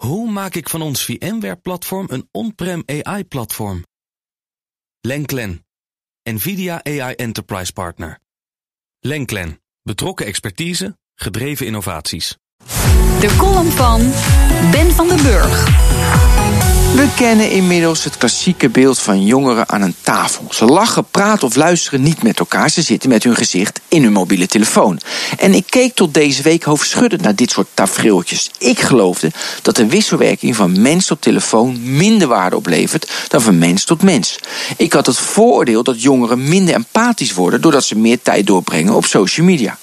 Hoe maak ik van ons VMware-platform een on-prem AI-platform? Lenklen, NVIDIA AI Enterprise Partner. Lenklen, betrokken expertise, gedreven innovaties. De column van Ben van den Burg. We kennen inmiddels het klassieke beeld van jongeren aan een tafel. Ze lachen, praten of luisteren niet met elkaar. Ze zitten met hun gezicht in hun mobiele telefoon. En ik keek tot deze week hoofdschuddend naar dit soort tafereeltjes. Ik geloofde dat de wisselwerking van mens tot telefoon minder waarde oplevert dan van mens tot mens. Ik had het vooroordeel dat jongeren minder empathisch worden doordat ze meer tijd doorbrengen op social media.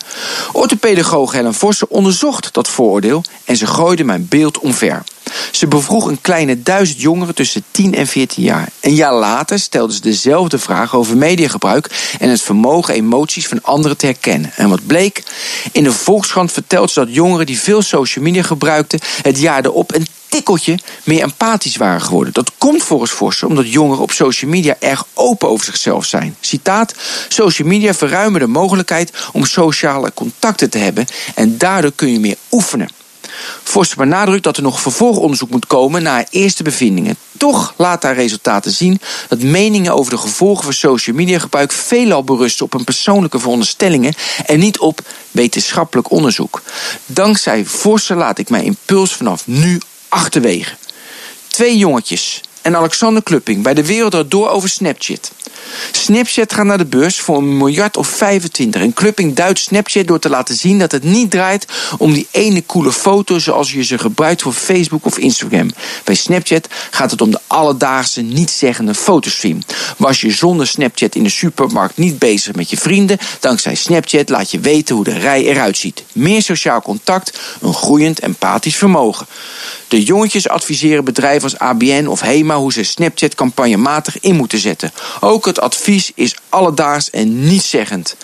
Orthopedagoog Helen Vossen onderzocht dat vooroordeel en ze gooide mijn beeld omver. Ze bevroeg een kleine duizend jongeren tussen 10 en 14 jaar. Een jaar later stelde ze dezelfde vraag over mediagebruik en het vermogen emoties van anderen te herkennen. En wat bleek? In de Volkskrant vertelt ze dat jongeren die veel social media gebruikten het jaar erop een tikkeltje meer empathisch waren geworden. Dat komt volgens Vossen omdat jongeren op social media erg open over zichzelf zijn. Citaat: Social media verruimen de mogelijkheid om sociale contacten te hebben en daardoor kun je meer oefenen. Forster benadrukt dat er nog vervolgonderzoek moet komen naar eerste bevindingen. Toch laat haar resultaten zien dat meningen over de gevolgen van social media gebruik veelal berusten op een persoonlijke veronderstellingen en niet op wetenschappelijk onderzoek. Dankzij Forster laat ik mijn impuls vanaf nu achterwege. Twee jongetjes en Alexander Klupping bij de Wereld Door over Snapchat. Snapchat gaat naar de beurs voor een miljard of 25. En Clupping duidt Snapchat door te laten zien dat het niet draait om die ene coole foto zoals je ze gebruikt voor Facebook of Instagram. Bij Snapchat gaat het om de alledaagse, niet-zeggende fotostream. Was je zonder Snapchat in de supermarkt niet bezig met je vrienden, dankzij Snapchat laat je weten hoe de rij eruit ziet. Meer sociaal contact, een groeiend empathisch vermogen. De jongetjes adviseren bedrijven als ABN of HEMA hoe ze Snapchat campagnematig in moeten zetten. Ook het advies is alledaags en nietszeggend.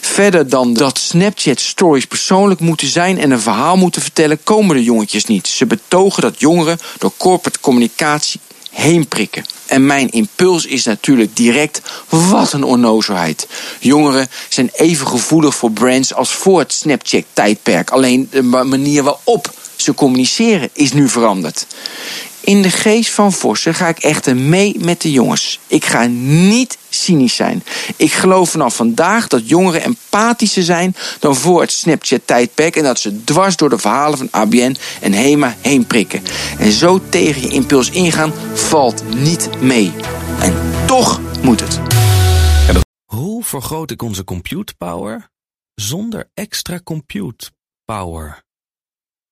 Verder dan dat Snapchat stories persoonlijk moeten zijn en een verhaal moeten vertellen, komen de jongetjes niet. Ze betogen dat jongeren door corporate communicatie heen prikken. En mijn impuls is natuurlijk direct: wat een onnozelheid. Jongeren zijn even gevoelig voor brands als voor het Snapchat-tijdperk. Alleen de manier waarop ze communiceren is nu veranderd. In de geest van Vossen ga ik echter mee met de jongens. Ik ga niet cynisch zijn. Ik geloof vanaf vandaag dat jongeren empathischer zijn dan voor het Snapchat-tijdperk en dat ze dwars door de verhalen van ABN en HEMA heen prikken. En zo tegen je impuls ingaan valt niet mee. En toch moet het. Hoe vergroot ik onze compute power zonder extra compute power?